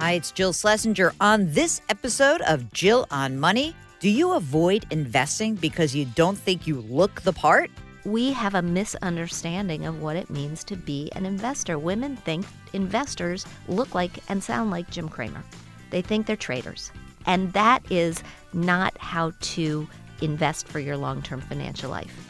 Hi, it's Jill Schlesinger. On this episode of Jill on Money, do you avoid investing because you don't think you look the part? We have a misunderstanding of what it means to be an investor. Women think investors look like and sound like Jim Cramer. They think they're traders. And that is not how to invest for your long term financial life.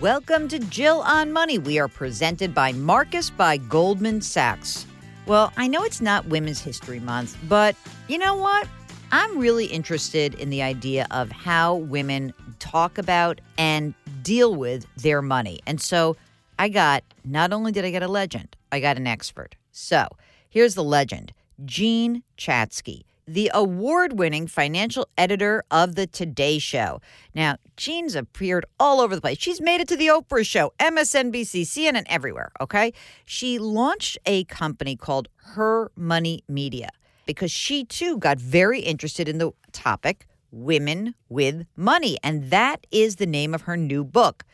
Welcome to Jill on Money. We are presented by Marcus by Goldman Sachs. Well, I know it's not Women's History Month, but you know what? I'm really interested in the idea of how women talk about and deal with their money. And so I got, not only did I get a legend, I got an expert. So here's the legend Jean Chatzky the award winning financial editor of The Today Show. Now, Jean's appeared all over the place. She's made it to The Oprah Show, MSNBC, CNN, everywhere, okay? She launched a company called Her Money Media because she too got very interested in the topic Women with Money. And that is the name of her new book.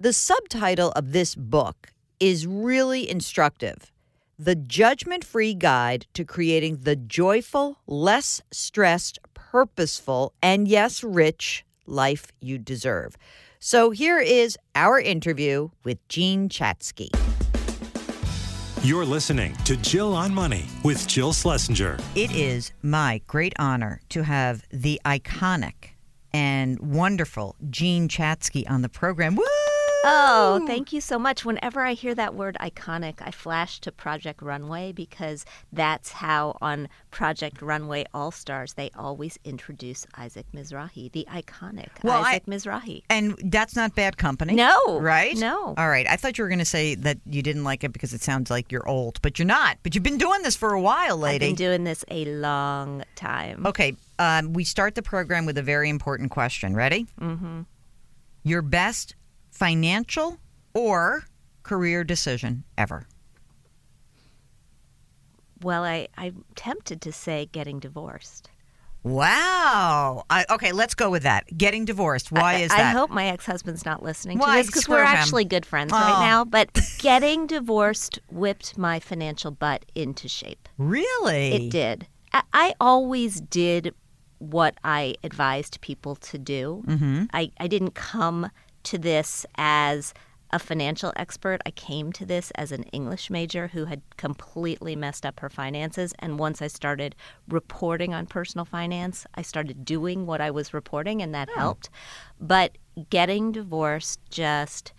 The subtitle of this book is really instructive the judgment free guide to creating the joyful, less stressed, purposeful, and yes, rich life you deserve. So here is our interview with Jean Chatzky. You're listening to Jill on Money with Jill Schlesinger. It is my great honor to have the iconic and wonderful Jean Chatzky on the program. Woo! Oh, thank you so much. Whenever I hear that word iconic, I flash to Project Runway because that's how on Project Runway All Stars they always introduce Isaac Mizrahi, the iconic well, Isaac I, Mizrahi. And that's not bad company. No. Right? No. All right. I thought you were going to say that you didn't like it because it sounds like you're old, but you're not. But you've been doing this for a while, lady. I've been doing this a long time. Okay. Um, we start the program with a very important question. Ready? Mm-hmm. Your best financial or career decision ever? Well, I, I'm tempted to say getting divorced. Wow. I, okay, let's go with that. Getting divorced. Why I, is that? I hope my ex husband's not listening Why? to this because we're him. actually good friends oh. right now. But getting divorced whipped my financial butt into shape. Really? It did. I, I always did what I advised people to do. Mm-hmm. I, I didn't come to this as a financial expert. I came to this as an English major who had completely messed up her finances. And once I started reporting on personal finance, I started doing what I was reporting, and that oh. helped. But getting divorced just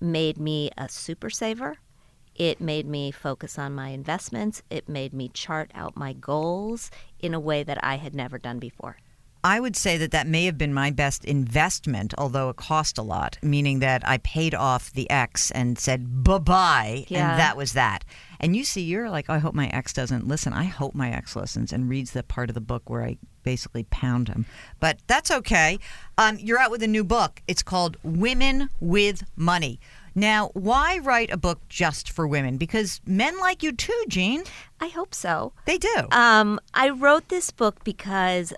made me a super saver. It made me focus on my investments. It made me chart out my goals in a way that I had never done before. I would say that that may have been my best investment, although it cost a lot, meaning that I paid off the ex and said bye bye, yeah. and that was that. And you see, you're like, oh, I hope my ex doesn't listen. I hope my ex listens and reads the part of the book where I basically pound him. But that's okay. Um, you're out with a new book. It's called Women with Money. Now, why write a book just for women? Because men like you too, Jean. I hope so. They do. Um, I wrote this book because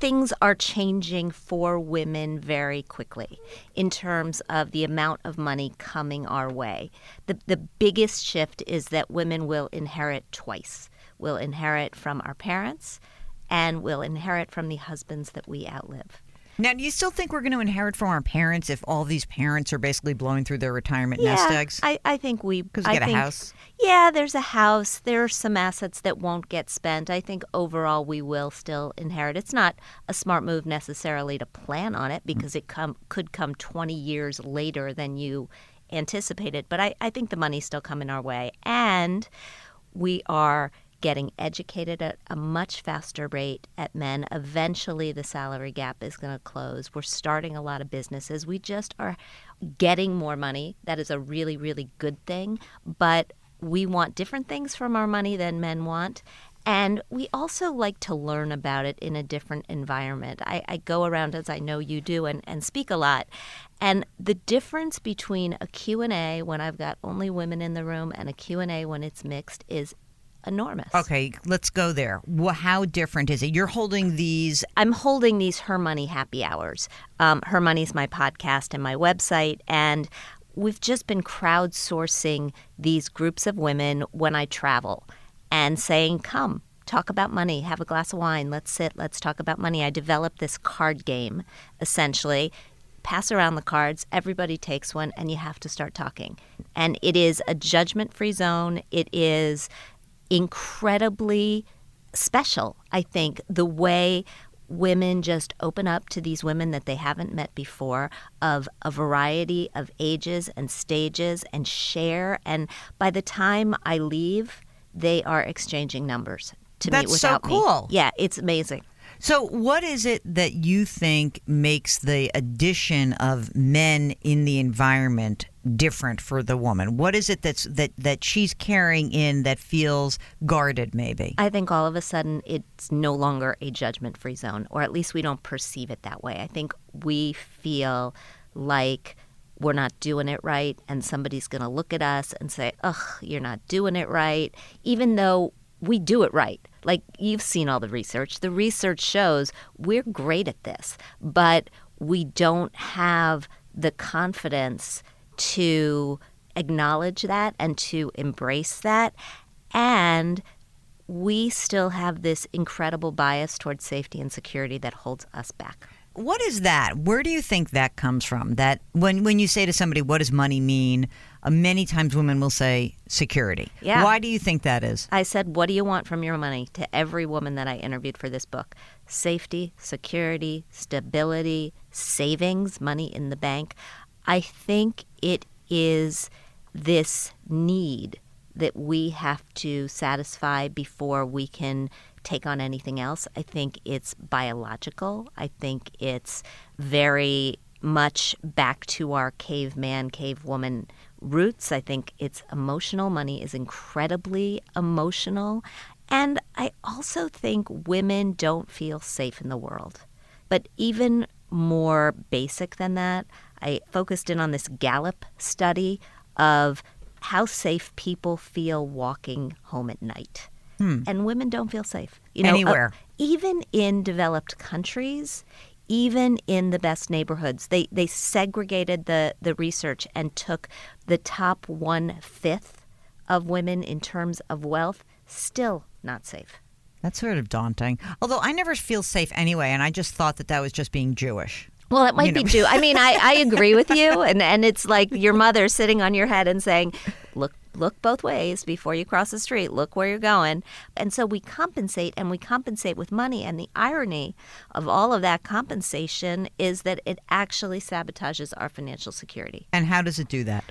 things are changing for women very quickly in terms of the amount of money coming our way. The, the biggest shift is that women will inherit twice. We'll inherit from our parents and we'll inherit from the husbands that we outlive. Now, do you still think we're going to inherit from our parents if all these parents are basically blowing through their retirement yeah, nest eggs? I, I think we because we get think, a house. Yeah, there's a house. There are some assets that won't get spent. I think overall we will still inherit. It's not a smart move necessarily to plan on it because it come could come 20 years later than you anticipated. But I, I think the money's still coming our way, and we are getting educated at a much faster rate at men. Eventually, the salary gap is going to close. We're starting a lot of businesses. We just are getting more money. That is a really, really good thing. But we want different things from our money than men want. And we also like to learn about it in a different environment. I, I, go around, as I know you do, and, and speak a lot. And the difference between a Q&A when I've got only women in the room and a Q&A when it's mixed is enormous. Okay, let's go there. Well, how different is it? You're holding these. I'm holding these Her Money happy hours. Um, Her Money's my podcast and my website, and we've just been crowdsourcing these groups of women when I travel. and saying, Come, talk about money, have a glass of wine, let's sit, let's talk about money. I developed this card game essentially. Pass around the cards, everybody takes one, and you have to start talking. And it is a judgment free zone. It is incredibly special, I think, the way women just open up to these women that they haven't met before of a variety of ages and stages and share. And by the time I leave, they are exchanging numbers to That's meet so without me. cool. Yeah, it's amazing. So, what is it that you think makes the addition of men in the environment different for the woman? What is it that's that that she's carrying in that feels guarded? Maybe. I think all of a sudden it's no longer a judgment free zone, or at least we don't perceive it that way. I think we feel like we're not doing it right, and somebody's going to look at us and say, ugh, you're not doing it right, even though we do it right. Like you've seen all the research. The research shows we're great at this, but we don't have the confidence to acknowledge that and to embrace that. And we still have this incredible bias towards safety and security that holds us back. What is that? Where do you think that comes from? That when when you say to somebody, "What does money mean?" Uh, many times women will say security. Yeah. Why do you think that is? I said, What do you want from your money? to every woman that I interviewed for this book safety, security, stability, savings, money in the bank. I think it is this need that we have to satisfy before we can take on anything else. I think it's biological. I think it's very much back to our caveman, cavewoman roots. I think it's emotional. Money is incredibly emotional. And I also think women don't feel safe in the world. But even more basic than that, I focused in on this Gallup study of how safe people feel walking home at night. And women don't feel safe. You know, uh, Anywhere. even in developed countries, even in the best neighborhoods, they, they segregated the, the research and took the top one fifth of women in terms of wealth, still not safe. That's sort of daunting. Although I never feel safe anyway, and I just thought that that was just being Jewish. Well, it might You know. be Jew. I mean, I, I agree with you, and, and it's like your mother sitting on your head and saying, "Look, look both ways before you cross the street. Look where you're going." And so we compensate, and we compensate with money. And the irony of all of that compensation is that it actually sabotages our financial security. And how does it do that?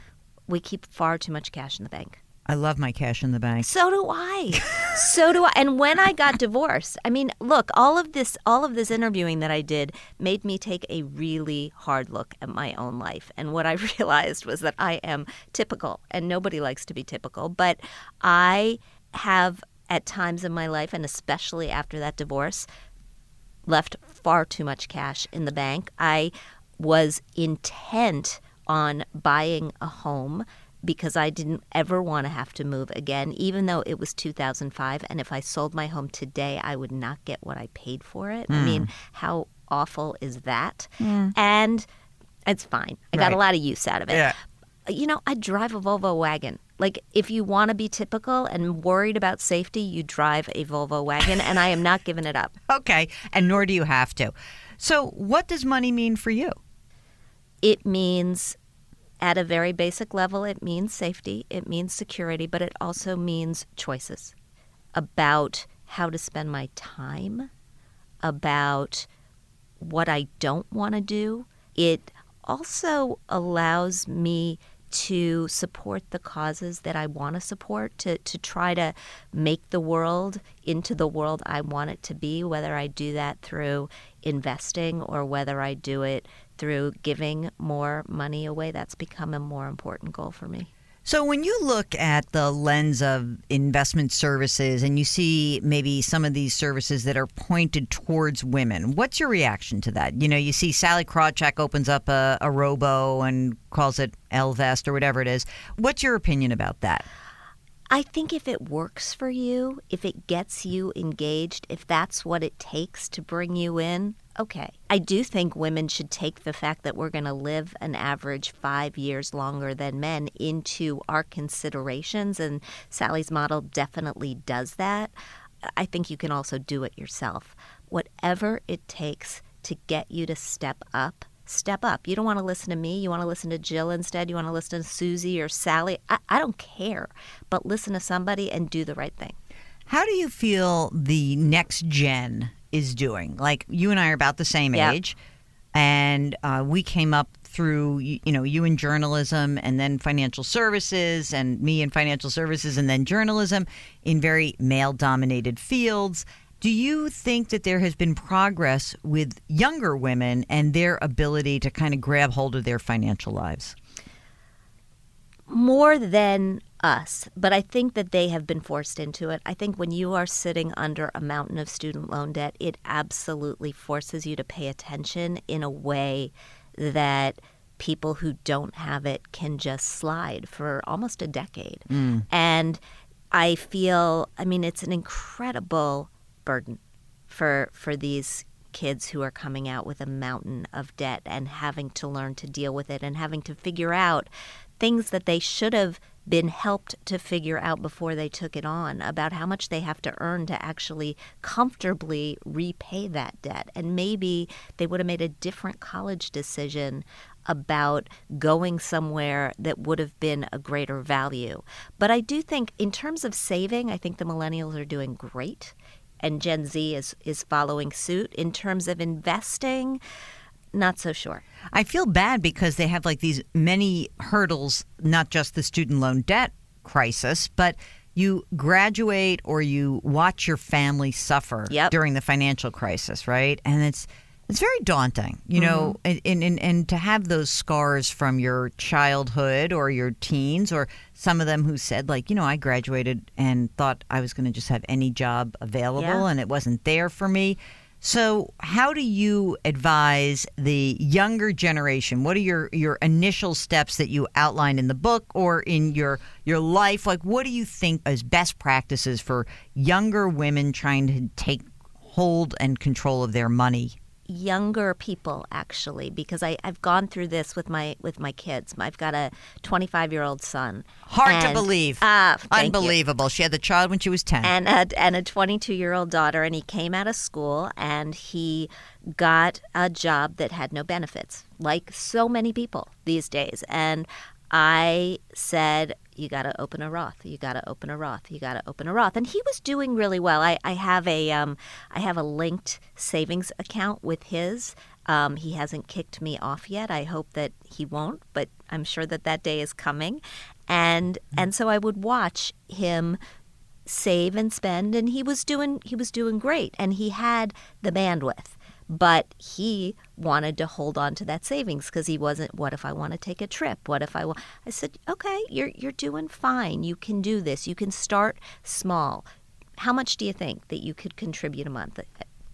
We keep far too much cash in the bank. I love my cash in the bank. So do I. so do I. And when I got divorced, I mean, look, all of this all of this interviewing that I did made me take a really hard look at my own life. And what I realized was that I am typical and nobody likes to be typical, but I have at times in my life and especially after that divorce left far too much cash in the bank. I was intent on buying a home because I didn't ever want to have to move again, even though it was 2005. And if I sold my home today, I would not get what I paid for it. I mean, hmm. how awful is that? Hmm. And it's fine. I got a lot of use out of it. Yeah. You know, I drive a Volvo wagon. Like, if you want to be typical and worried about safety, you drive a Volvo wagon, and I am not giving it up. Okay, and nor do you have to. So, what does money mean for you? it means at a very basic level it means safety it means security but it also means choices about how to spend my time about what i don't want to do. It also allows me to support the causes that I want to support, to, to try to make the world into the world I want it to be, whether I do that through investing or whether I do it through giving more money away. That's become a more important goal for me. So, when you look at the lens of investment services and you see maybe some of these services that are pointed towards women, what's your reaction to that? You know, you see Sallie Krawcheck opens up a, a robo and calls it Ellevest or whatever it is. What's your opinion about that? I think if it works for you, if it gets you engaged, if that's what it takes to bring you in, okay. I do think women should take the fact that we're going to live an average five years longer than men into our considerations, and Sallie's model definitely does that. I think you can also do it yourself. Whatever it takes to get you to step up step up. You don't want to listen to me. You want to listen to Jill instead. You want to listen to Susie or Sally. I, I don't care. But listen to somebody and do the right thing. How do you feel the next gen is doing? Like you and I are about the same age, and uh, we came up through you you know you in journalism and then financial services and me in financial services and then journalism in very male dominated fields. Do you think that there has been progress with younger women and their ability to kind of grab hold of their financial lives? More than us, but I think that they have been forced into it. I think when you are sitting under a mountain of student loan debt, it absolutely forces you to pay attention in a way that people who don't have it can just slide for almost a decade. Mm. And I feel, I mean, it's an incredible burden for for these kids who are coming out with a mountain of debt and having to learn to deal with it and having to figure out things that they should have been helped to figure out before they took it on about how much they have to earn to actually comfortably repay that debt. And maybe they would have made a different college decision about going somewhere that would have been a greater value. But I do think, in terms of saving, I think the millennials are doing great. And Gen Z is, is following suit. In terms of investing, not so sure. I feel bad because they have like these many hurdles, not just the student loan debt crisis, but you graduate or you watch your family suffer Yep. during the financial crisis, right? And it's it's very daunting, you know, Mm-hmm. and, and and to have those scars from your childhood or your teens, or some of them who said like, you know, I graduated and thought I was going to just have any job available, Yeah. and it wasn't there for me. So, how do you advise the younger generation? What are your your initial steps that you outline in the book or in your your life? Like, what do you think as best practices for younger women trying to take hold and control of their money? Younger people actually because I, I've gone through this with my with my kids. I've got a 25 year old son. Hard to believe. Ah, thank you. Unbelievable. She had the child when she was ten. and a, and a 22 year old daughter and he came out of school and he got a job that had no benefits like so many people these days and i said you got to open a roth you got to open a roth you got to open a roth. And he was doing really well. I, I have a um, i have a linked savings account with his. Um, he hasn't kicked me off yet. I hope that he won't, but I'm sure that that day is coming. And and so I would watch him save and spend and he was doing he was doing great. And he had the bandwidth but he wanted to hold on to that savings because he wasn't what if i want to take a trip? What if i want i said okay you're you're doing fine. You can do this. You can start small. How much do you think that you could contribute a month?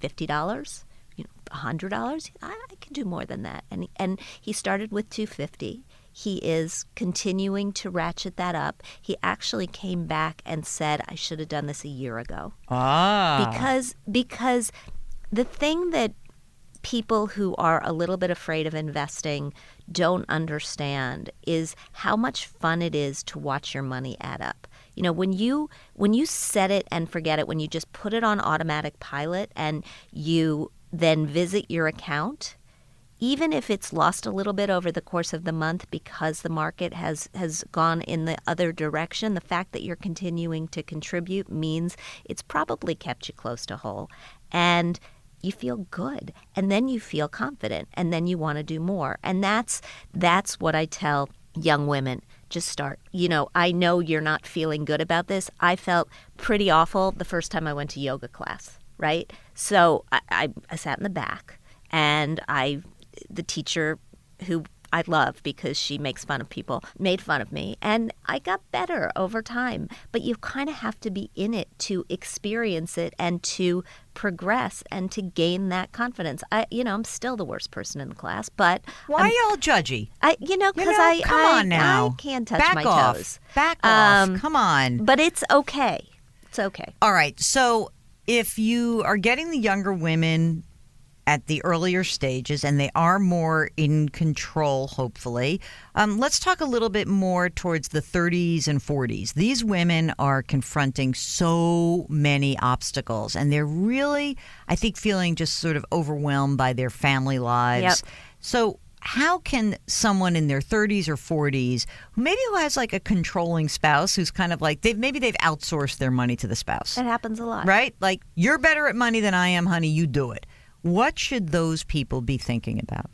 $50 you know $100 I, I can do more than that. And and he started with 250 he is continuing to ratchet that up. He actually came back and said, I should have done this a year ago. ah. Because because the thing that people who are a little bit afraid of investing don't understand is how much fun it is to watch your money add up. You know, when you when you set it and forget it, when you just put it on automatic pilot and you then visit your account, even if it's lost a little bit over the course of the month because the market has has gone in the other direction, the fact that you're continuing to contribute means it's probably kept you close to whole. And you feel good and then you feel confident and then you want to do more. And that's that's what I tell young women just start. You know, I know you're not feeling good about this. I felt pretty awful the first time I went to yoga class, right? So I, I, I sat in the back and I, the teacher who I love because she makes fun of people, made fun of me, and I got better over time. But you kind of have to be in it to experience it and to progress and to gain that confidence. I, you know, I'm still the worst person in the class, but Why I'm- y'all judgy? I, you know, You because know, I, come I, on now. I can't touch Back my off. toes. Back off. Um, Come on. But it's okay. It's okay. All right. So if you are getting the younger women at the earlier stages and they are more in control, hopefully, um, let's talk a little bit more towards the 30s and 40s. These women are confronting so many obstacles and they're really, I think, feeling just sort of overwhelmed by their family lives. Yep. So, how can someone in their 30s or 40s, who maybe who has like a controlling spouse, who's kind of like they've maybe they've outsourced their money to the spouse, It happens a lot. right? Like you're better at money than I am, honey. You do it. What should those people be thinking about?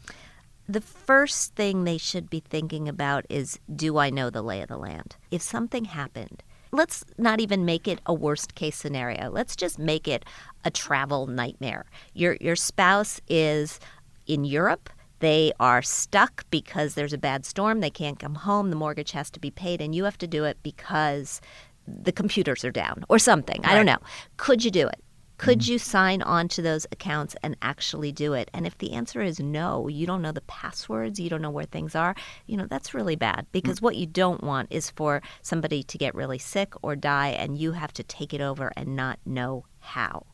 The first thing they should be thinking about is do I know the lay of the land? If something happened, let's not even make it a worst case scenario. Let's just make it a travel nightmare. Your your spouse is in Europe. They are stuck because there's a bad storm. They can't come home. The mortgage has to be paid, and you have to do it because the computers are down or something. I don't know. Could you do it? Could mm-hmm. you sign on to those accounts and actually do it? And if the answer is no, you don't know the passwords, you don't know where things are, you know, that's really bad mm. because what you don't want is for somebody to get really sick or die and you have to take it over and not know how.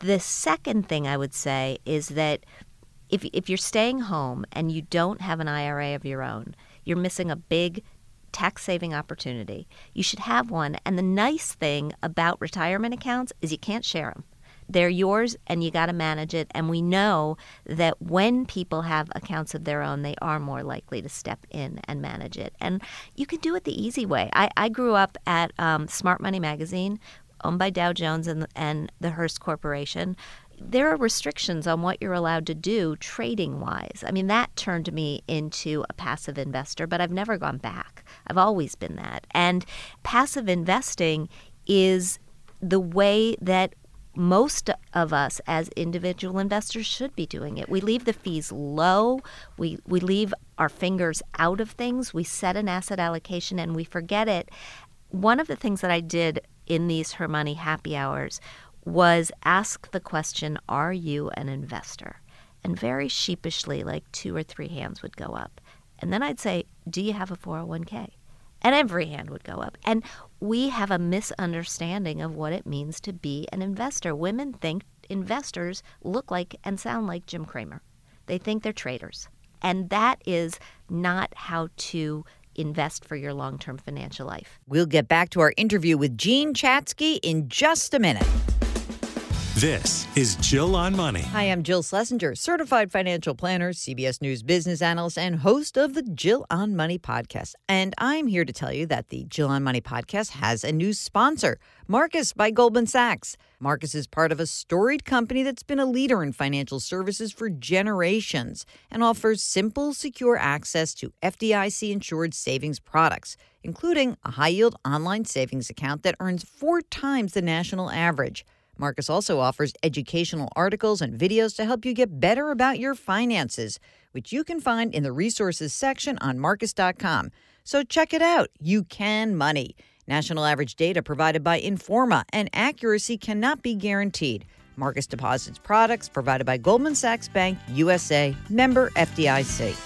The second thing I would say is that if, if you're staying home and you don't have an IRA of your own, you're missing a big tax saving opportunity. You should have one. And the nice thing about retirement accounts is you can't share them. They're yours and you got to manage it. And we know that when people have accounts of their own, they are more likely to step in and manage it. And you can do it the easy way. I, I grew up at um, Smart Money Magazine, owned by Dow Jones and, and the Hearst Corporation there are restrictions on what you're allowed to do trading wise. I mean, that turned me into a passive investor, but I've never gone back. I've always been that. And passive investing is the way that most of us as individual investors should be doing it. We leave the fees low. We we leave our fingers out of things. We set an asset allocation and we forget it. One of the things that I did in these Her Money happy hours was ask the question, Are you an investor? And very sheepishly, like two or three hands would go up. And then I'd say, Do you have a 401k? And every hand would go up. And we have a misunderstanding of what it means to be an investor. Women think investors look like and sound like Jim Cramer, they think they're traders. And that is not how to invest for your long term financial life. We'll get back to our interview with Jean Chatzky in just a minute. This is Jill on Money. Hi, I'm Jill Schlesinger, certified financial planner, CBS News business analyst, and host of the Jill on Money podcast. And I'm here to tell you that the Jill on Money podcast has a new sponsor, Marcus by Goldman Sachs. Marcus is part of a storied company that's been a leader in financial services for generations and offers simple, secure access to FDIC insured savings products, including a high yield online savings account that earns four times the national average. Marcus also offers educational articles and videos to help you get better about your finances, which you can find in the resources section on Marcus.com. So check it out. You can money. National average data provided by Informa, and accuracy cannot be guaranteed. Marcus deposits products provided by Goldman Sachs Bank USA, member FDIC.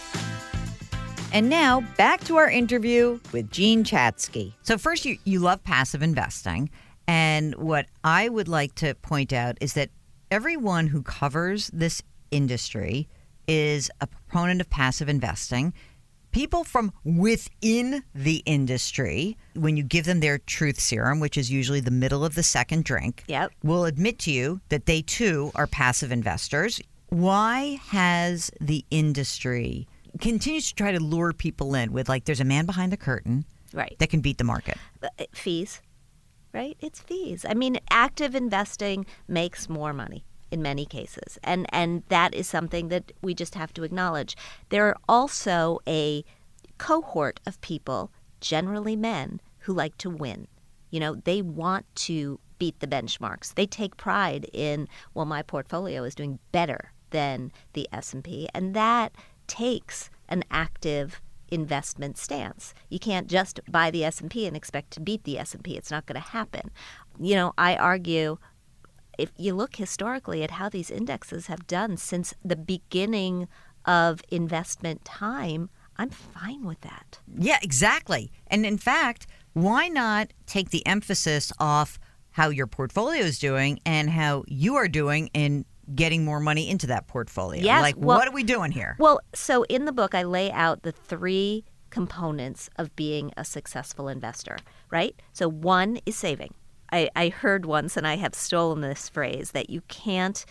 And now back to our interview with Jean Chatzky. So, first, you, you love passive investing. And what I would like to point out is that everyone who covers this industry is a proponent of passive investing. People from within the industry, when you give them their truth serum, which is usually the middle of the second drink, Yep. will admit to you that they too are passive investors. Why has the industry continues to try to lure people in with like there's a man behind the curtain Right. that can beat the market? Uh, fees, right? It's fees. I mean, active investing makes more money in many cases, and and that is something that we just have to acknowledge. There are also a cohort of people, generally men, who like to win. You know, they want to beat the benchmarks. They take pride in, well, my portfolio is doing better than the S&P, and that takes an active investment stance. You can't just buy the S&P and expect to beat the S&P. It's not going to happen. You know, I argue if you look historically at how these indexes have done since the beginning of investment time, I'm fine with that. Yeah, exactly. And in fact, why not take the emphasis off how your portfolio is doing and how you are doing in getting more money into that portfolio? Yes, Like, well- what are we doing here? Well, so in the book, I lay out the three components of being a successful investor, right? So one is saving. I, I heard once, and I have stolen this phrase, that you can't,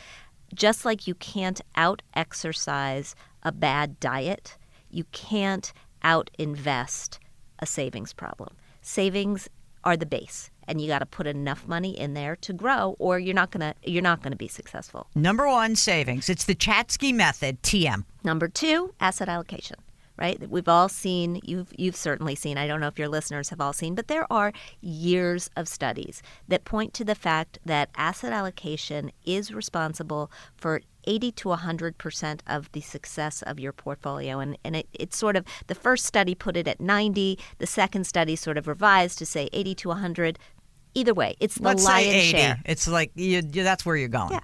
just like you can't out exercise a bad diet, you can't out invest a savings problem. Savings are the base and you got to put enough money in there to grow or you're not going to you're not going to be successful. Number one, savings. It's the Chatzky method, TM. Number two, asset allocation. Right, we've all seen. You've you've certainly seen. I don't know if your listeners have all seen, but there are years of studies that point to the fact that asset allocation is responsible for 80 to 100 percent of the success of your portfolio, and and it, it's sort of the first study put it at 90. The second study sort of revised to say 80 to 100. Either way, it's the Let's lion's say 80. share. It's like you, you, that's where you're going. Yeah.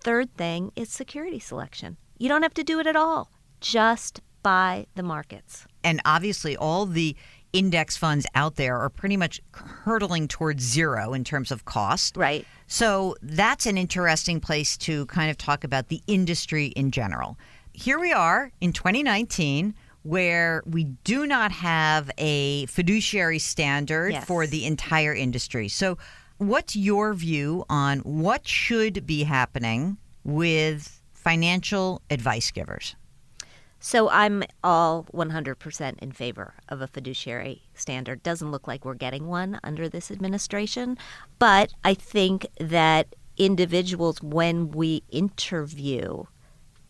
Third thing is security selection. You don't have to do it at all. Just buy the markets. And obviously, all the index funds out there are pretty much hurtling towards zero in terms of cost. Right. So that's an interesting place to kind of talk about the industry in general. Here we are in 2019 where we do not have a fiduciary standard Yes. for the entire industry. So what's your view on what should be happening with financial advice givers? So I'm all 100% in favor of a fiduciary standard. Doesn't look like we're getting one under this administration, but I think that individuals when we interview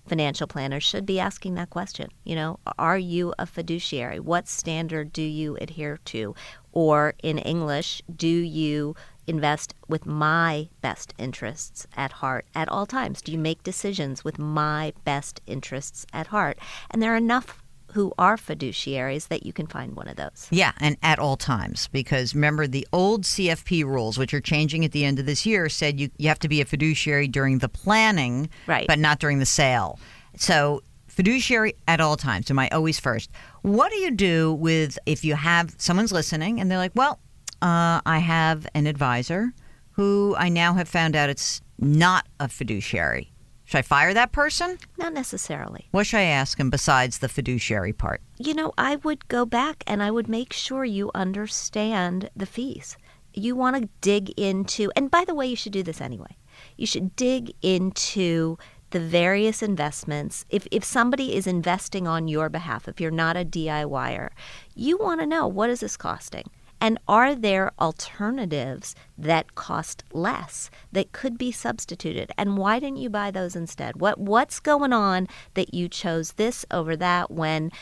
financial planners should be asking that question. You know, are you a fiduciary? What standard do you adhere to? Or in English, do you invest with my best interests at heart at all times? Do you make decisions with my best interests at heart? And there are enough who are fiduciaries that you can find one of those. Yeah, and at all times. Because remember, the old CFP rules, which are changing at the end of this year, said you, you have to be a fiduciary during the planning, Right. but not during the sale. So, fiduciary at all times. Am I always first? What do you do with if you have someone's listening and they're like, well, uh, I have an advisor who I now have found out it's not a fiduciary. Should I fire that person? Not necessarily. What should I ask him besides the fiduciary part? you know, I would go back and I would make sure you understand the fees. You want to dig into, and by the way, you should do this anyway. You should dig into the various investments. If, if somebody is investing on your behalf, if you're not a DIYer, you want to know what is this costing? And are there alternatives that cost less that could be substituted? And why didn't you buy those instead? What what's going on that you chose this over that when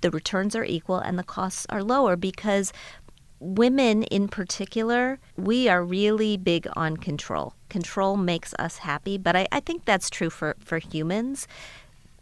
the returns are equal and the costs are lower? Because women in particular, we are really big on control. Control makes us happy, but I, I think that's true for, for humans.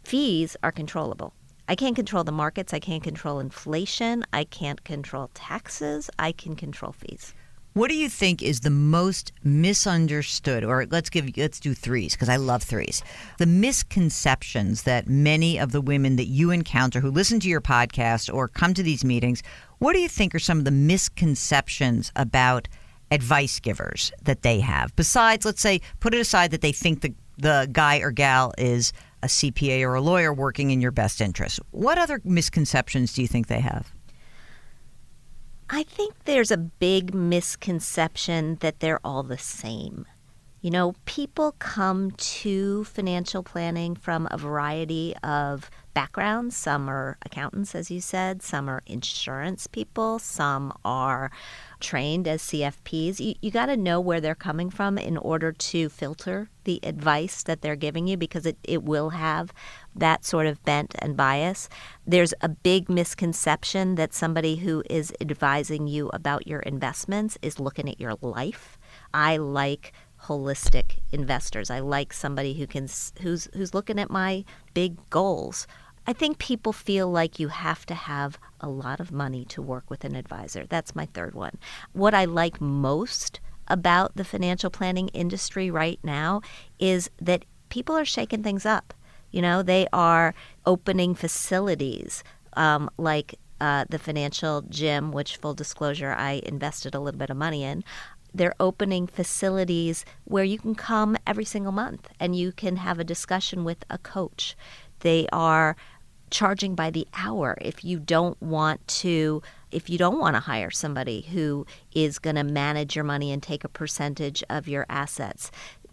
Fees are controllable. I can't control the markets. I can't control inflation. I can't control taxes. I can control fees. What do you think is the most misunderstood, or let's give let's do threes because I love threes. The misconceptions that many of the women that you encounter who listen to your podcast or come to these meetings, what do you think are some of the misconceptions about advice givers that they have? Besides, let's say, put it aside that they think the the guy or gal is a CPA or a lawyer working in your best interest. What other misconceptions do you think they have? I think there's a big misconception that they're all the same. You know, people come to financial planning from a variety of backgrounds. Some are accountants, as you said, some are insurance people, some are trained as CFPs. You, you got to know where they're coming from in order to filter the advice that they're giving you because it, it will have that sort of bent and bias. There's a big misconception that somebody who is advising you about your investments is looking at your life. I like holistic investors. I like somebody who can who's who's looking at my big goals. I think people feel like you have to have a lot of money to work with an advisor. That's my third one. What I like most about the financial planning industry right now is that people are shaking things up. You know, they are opening facilities um, like uh, the financial gym, which, full disclosure, I invested a little bit of money in. They're opening facilities where you can come every single month and you can have a discussion with a coach. They are charging by the hour if you don't want to if you don't want to hire somebody who is going to manage your money and take a percentage of your assets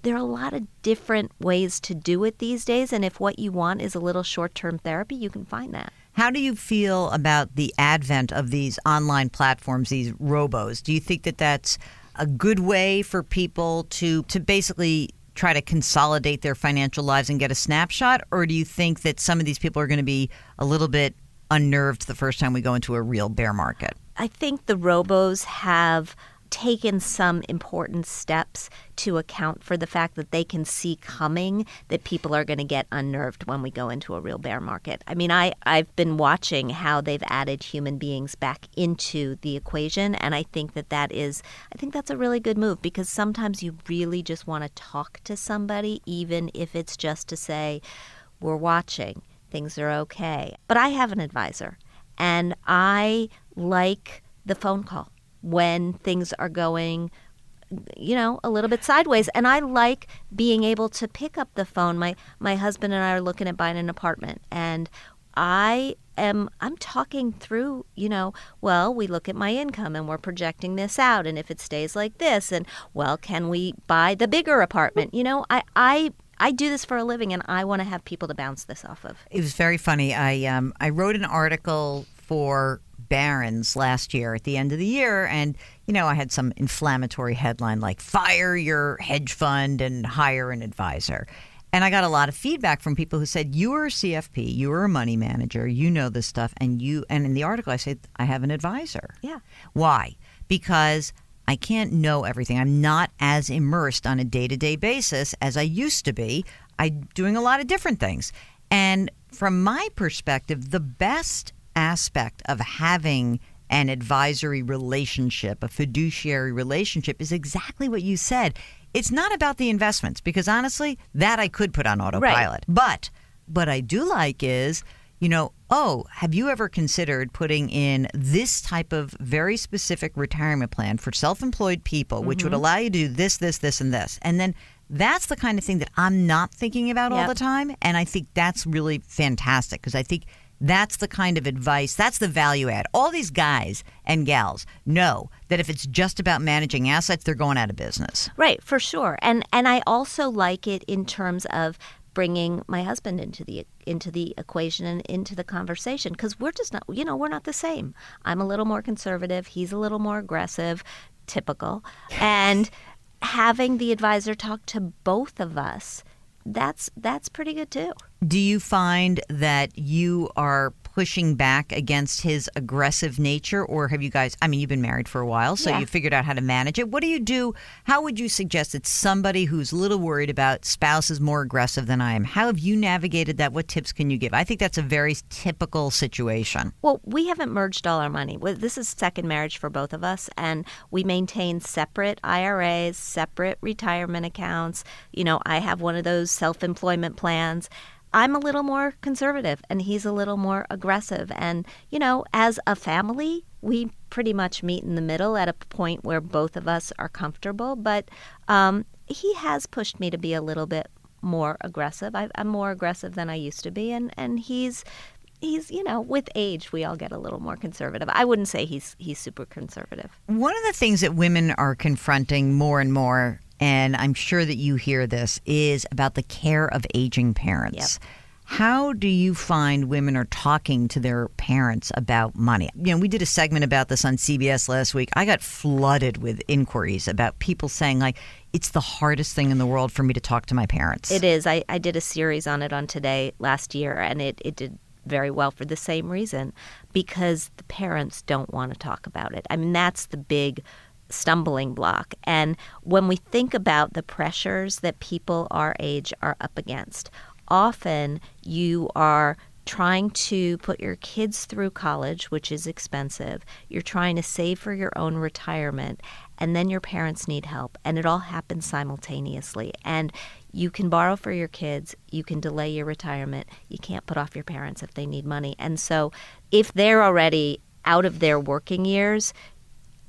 there are a lot of different ways to do it these days. And if what you want is a little short term therapy, you can find that. How do you feel about the advent of these online platforms, these robos? Do you think that that's a good way for people to to basically try to consolidate their financial lives and get a snapshot or do you think that some of these people are going to be a little bit unnerved the first time we go into a real bear market? I think the robos have taken some important steps to account for the fact that they can see coming that people are going to get unnerved when we go into a real bear market. I mean, I, I've been watching how they've added human beings back into the equation, and I think that that is, I think that's a really good move because sometimes you really just want to talk to somebody, even if it's just to say, we're watching, things are okay. But I have an advisor, and I like the phone call when things are going you know a little bit sideways. And i like being able to pick up the phone. My my husband and i are looking at buying an apartment. And i am i'm talking through you know well we look at my income and we're projecting this out. And if it stays like this and well can we buy the bigger apartment? You know i i I do this for a living, and I want to have people to bounce this off of. It was very funny. I um, I wrote an article for Barron's last year at the end of the year. And, you know, I had some inflammatory headline like fire your hedge fund and hire an advisor. And I got a lot of feedback from people who said, You are a CFP, you are a money manager, you know this stuff. And you, and in the article, I said, I have an advisor. Yeah. Why? Because I can't know everything. I'm not as immersed on a day to day basis as I used to be. I'm doing a lot of different things. And from my perspective, the best aspect of having an advisory relationship, a fiduciary relationship, is exactly what you said. It's not about the investments because honestly, that I could put on autopilot. Right. But what I do like is, you know, oh, have you ever considered putting in this type of very specific retirement plan for self employed people, mm-hmm. which would mm-hmm. allow you to do this, this, this, and this? And then that's the kind of thing that I'm not thinking about yep. all the time. And I think that's really fantastic because I think that's the kind of advice, that's the value add. All these guys and gals know that if it's just about managing assets, they're going out of business. Right, for sure. And and I also like it in terms of bringing my husband into the into the equation and into the conversation because we're just not you know we're not the same i'm a little more conservative he's a little more aggressive typical and having the advisor talk to both of us that's that's pretty good too. Do you find that you are pushing back against his aggressive nature or have you guys I mean you've been married for a while so yeah. you figured out how to manage it. What do you do how would you suggest that somebody who's a little worried about spouse is more aggressive than I am? How have you navigated that? What tips can you give? I think that's a very typical situation. Well we haven't merged all our money. This is second marriage for both of us and we maintain separate IRAs separate retirement accounts. You know I have one of those self-employment plans I'm a little more conservative and he's a little more aggressive. And, you know, as a family, we pretty much meet in the middle at a point where both of us are comfortable. But um, he has pushed me to be a little bit more aggressive. I, am more aggressive than I used to be. And, and he's he's you know with age we all get a little more conservative i wouldn't say he's he's super conservative one of the things that women are confronting more and more and I'm sure that you hear this, is about the care of aging parents. Yep. How do you find women are talking to their parents about money? You know, we did a segment about this on CBS last week. I got flooded with inquiries about people saying, like, it's the hardest thing in the world for me to talk to my parents. It is. I, I did a series on it on Today last year, and it, it did very well for the same reason because the parents don't want to talk about it. I mean, that's the big stumbling block. And when we think about the pressures that people our age are up against, often you are trying to put your kids through college, which is expensive. You're trying to save for your own retirement, and then your parents need help. And it all happens simultaneously. And you can borrow for your kids, you can delay your retirement. You can't put off your parents if they need money. And so, if they're already out of their working years,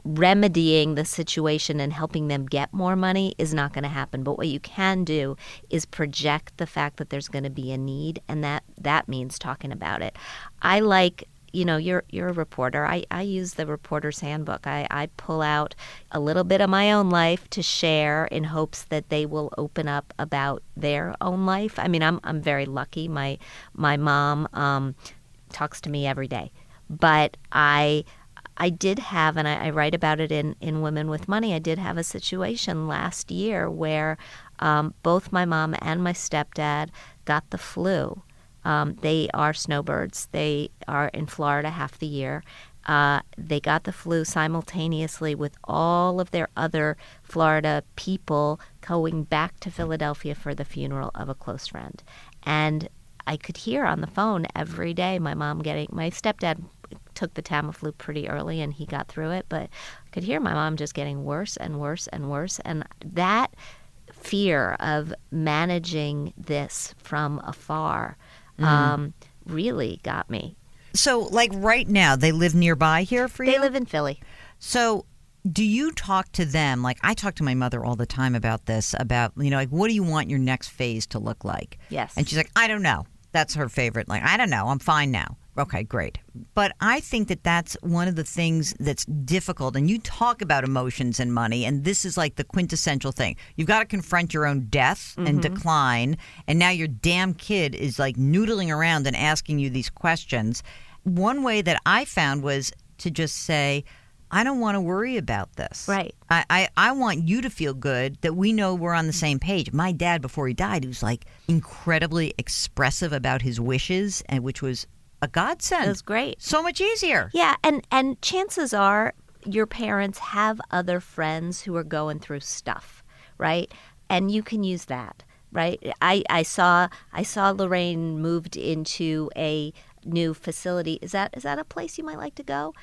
remedying the situation and helping them get more money is not going to happen. But what you can do is project the fact that there's going to be a need and that that means talking about it. I like you know you're you're a reporter. I, I use the reporter's handbook. I, I pull out a little bit of my own life to share in hopes that they will open up about their own life. I mean i'm, I'm very lucky. My my mom um, talks to me every day. But i I did have, and I, I, write about it in, in Women with Money, I did have a situation last year where um, both my mom and my stepdad got the flu. Um, they are snowbirds, they are in Florida half the year. Uh, they got the flu simultaneously with all of their other Florida people going back to Philadelphia for the funeral of a close friend. And I could hear on the phone every day my mom getting, my stepdad took the Tamiflu pretty early and he got through it, but I could hear my mom just getting worse and worse and worse. And that fear of managing this from afar mm. um, really got me. So, like right now, they live nearby here for you? They live in Philly. So, do you talk to them like i talk to my mother all the time about this about you know like what do you want your next phase to look like yes and she's like i don't know that's her favorite like i don't know i'm fine now Okay, great. But I think that that's one of the things that's difficult. And you talk about emotions and money, and this is like the quintessential thing. You've got to confront your own death mm-hmm. and decline. And now your damn kid is like noodling around and asking you these questions. One way that I found was to just say, I don't want to worry about this. Right. I, I, I, want you to feel good that we know we're on the same page. My dad, before he died, he was like incredibly expressive about his wishes, and which was a godsend. It was great. So much easier. Yeah, and and chances are your parents have other friends who are going through stuff, right? And you can use that, right? I, I saw I saw Lorraine moved into a new facility. Is that is that a place you might like to go?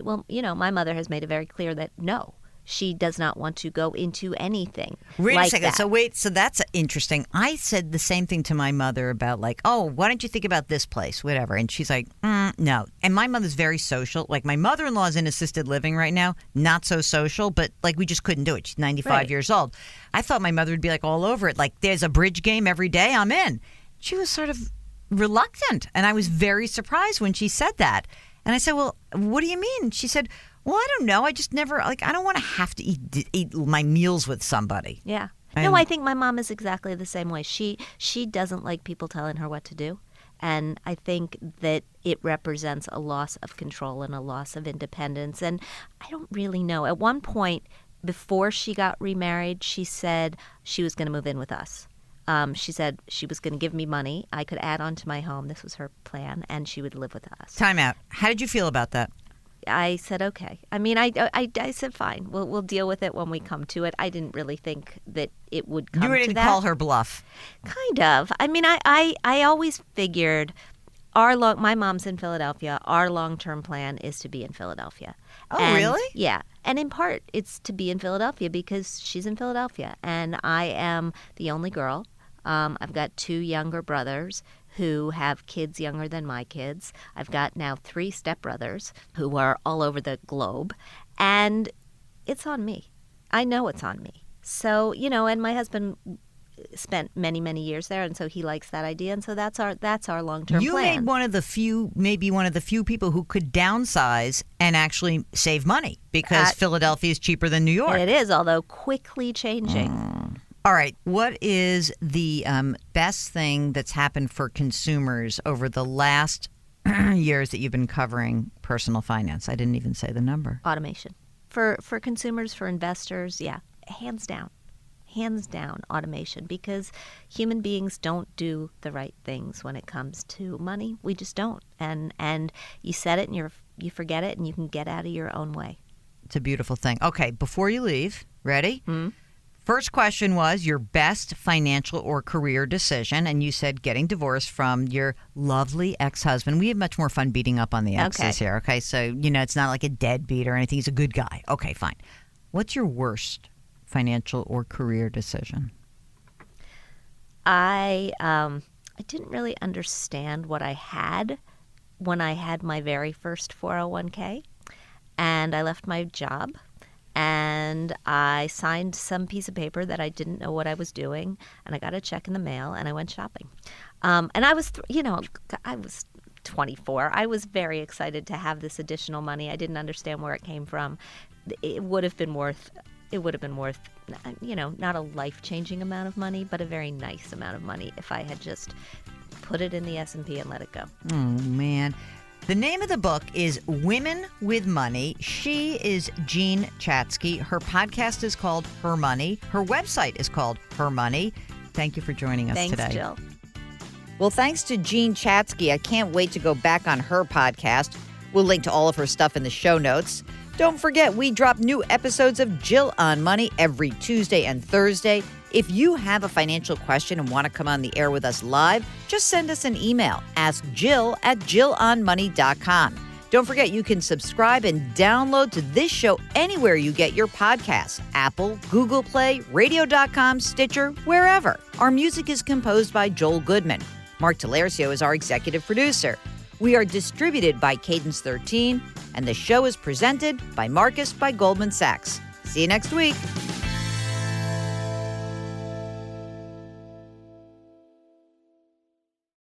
Well, you know, my mother has made it very clear that no, she does not want to go into anything. Wait like a second. That. So wait. So that's interesting. I said the same thing to my mother about like, oh, why don't you think about this place, whatever? And she's like, mm, no. And my mother's very social. Like my mother-in-law is in assisted living right now, not so social, but like we just couldn't do it. She's 95 right. years old. I thought my mother would be like all over it. Like there's a bridge game every day. I'm in. She was sort of reluctant, and I was very surprised when she said that. And I said, well, what do you mean? She said well, I don't know. I just never like. I don't want to have to eat eat my meals with somebody. Yeah. no, I think my mom is exactly the same way. She she doesn't like people telling her what to do. And I think that it represents a loss of control and a loss of independence. And I don't really know. At one point, before she got remarried, she said she was going to move in with us. Um, she said she was going to give me money. I could add on to my home. This was her plan, and she would live with us. Time out. How did you feel about that? I said okay. I mean, I, I, I said fine. We'll we'll deal with it when we come to it. I didn't really think that it would come. You didn't call her bluff. Kind of. I mean, I, I, I always figured our long. My mom's in Philadelphia. Our long term plan is to be in Philadelphia. Oh, and, really? Yeah. And in part, it's to be in Philadelphia because she's in Philadelphia, and I am the only girl. Um, I've got two younger brothers who have kids younger than my kids. I've got now three stepbrothers who are all over the globe. And it's on me. I know it's on me. So, you know, and my husband spent many many years there and so he likes that idea and so that's our that's our long-term you plan. made one of the few maybe one of the few people who could downsize and actually save money because uh, Philadelphia is cheaper than New York. It is although quickly changing. Mm. All right. What is the um, best thing that's happened for consumers over the last years that you've been covering personal finance? I didn't even say the number. Automation. For for consumers, for investors, yeah, hands down. Hands down automation because human beings don't do the right things when it comes to money. We just don't. And and you said it and you you forget it and you can get out of your own way. It's a beautiful thing. Okay, before you leave, ready? Mm-hmm First question was your best financial or career decision, and you said getting divorced from your lovely ex-husband. We have much more fun beating up on the exes Okay. here. Okay, so you know it's not like a deadbeat or anything. He's a good guy. Okay, fine. What's your worst financial or career decision? I um, I didn't really understand what I had when I had my very first 401k, and I left my job. And I signed some piece of paper that I didn't know what I was doing, and I got a check in the mail, and I went shopping. Um, and I was, th- you know, I was 24. I was very excited to have this additional money. I didn't understand where it came from. It would have been worth it would have been worth you know, not a life-changing amount of money, but a very nice amount of money if I had just put it in the S&P and let it go. Oh man. The name of the book is Women with Money. She is Jean Chatzky. Her podcast is called Her Money. Her website is called Her Money. Thank you for joining us Thanks, today. Jill. Well, thanks to Jean Chatzky. I can't wait to go back on her podcast. We'll link to all of her stuff in the show notes. Don't forget, we drop new episodes of Jill on Money every Tuesday and Thursday. If you have a financial question and want to come on the air with us live, just send us an email. Ask Jill at JillOnMoney.com. Don't forget, you can subscribe and download to this show anywhere you get your podcasts Apple, Google Play, Radio.com, Stitcher, wherever. Our music is composed by Joel Goodman. Mark Talercio is our executive producer. We are distributed by Cadence 13, and the show is presented by Marcus by Goldman Sachs. See you next week.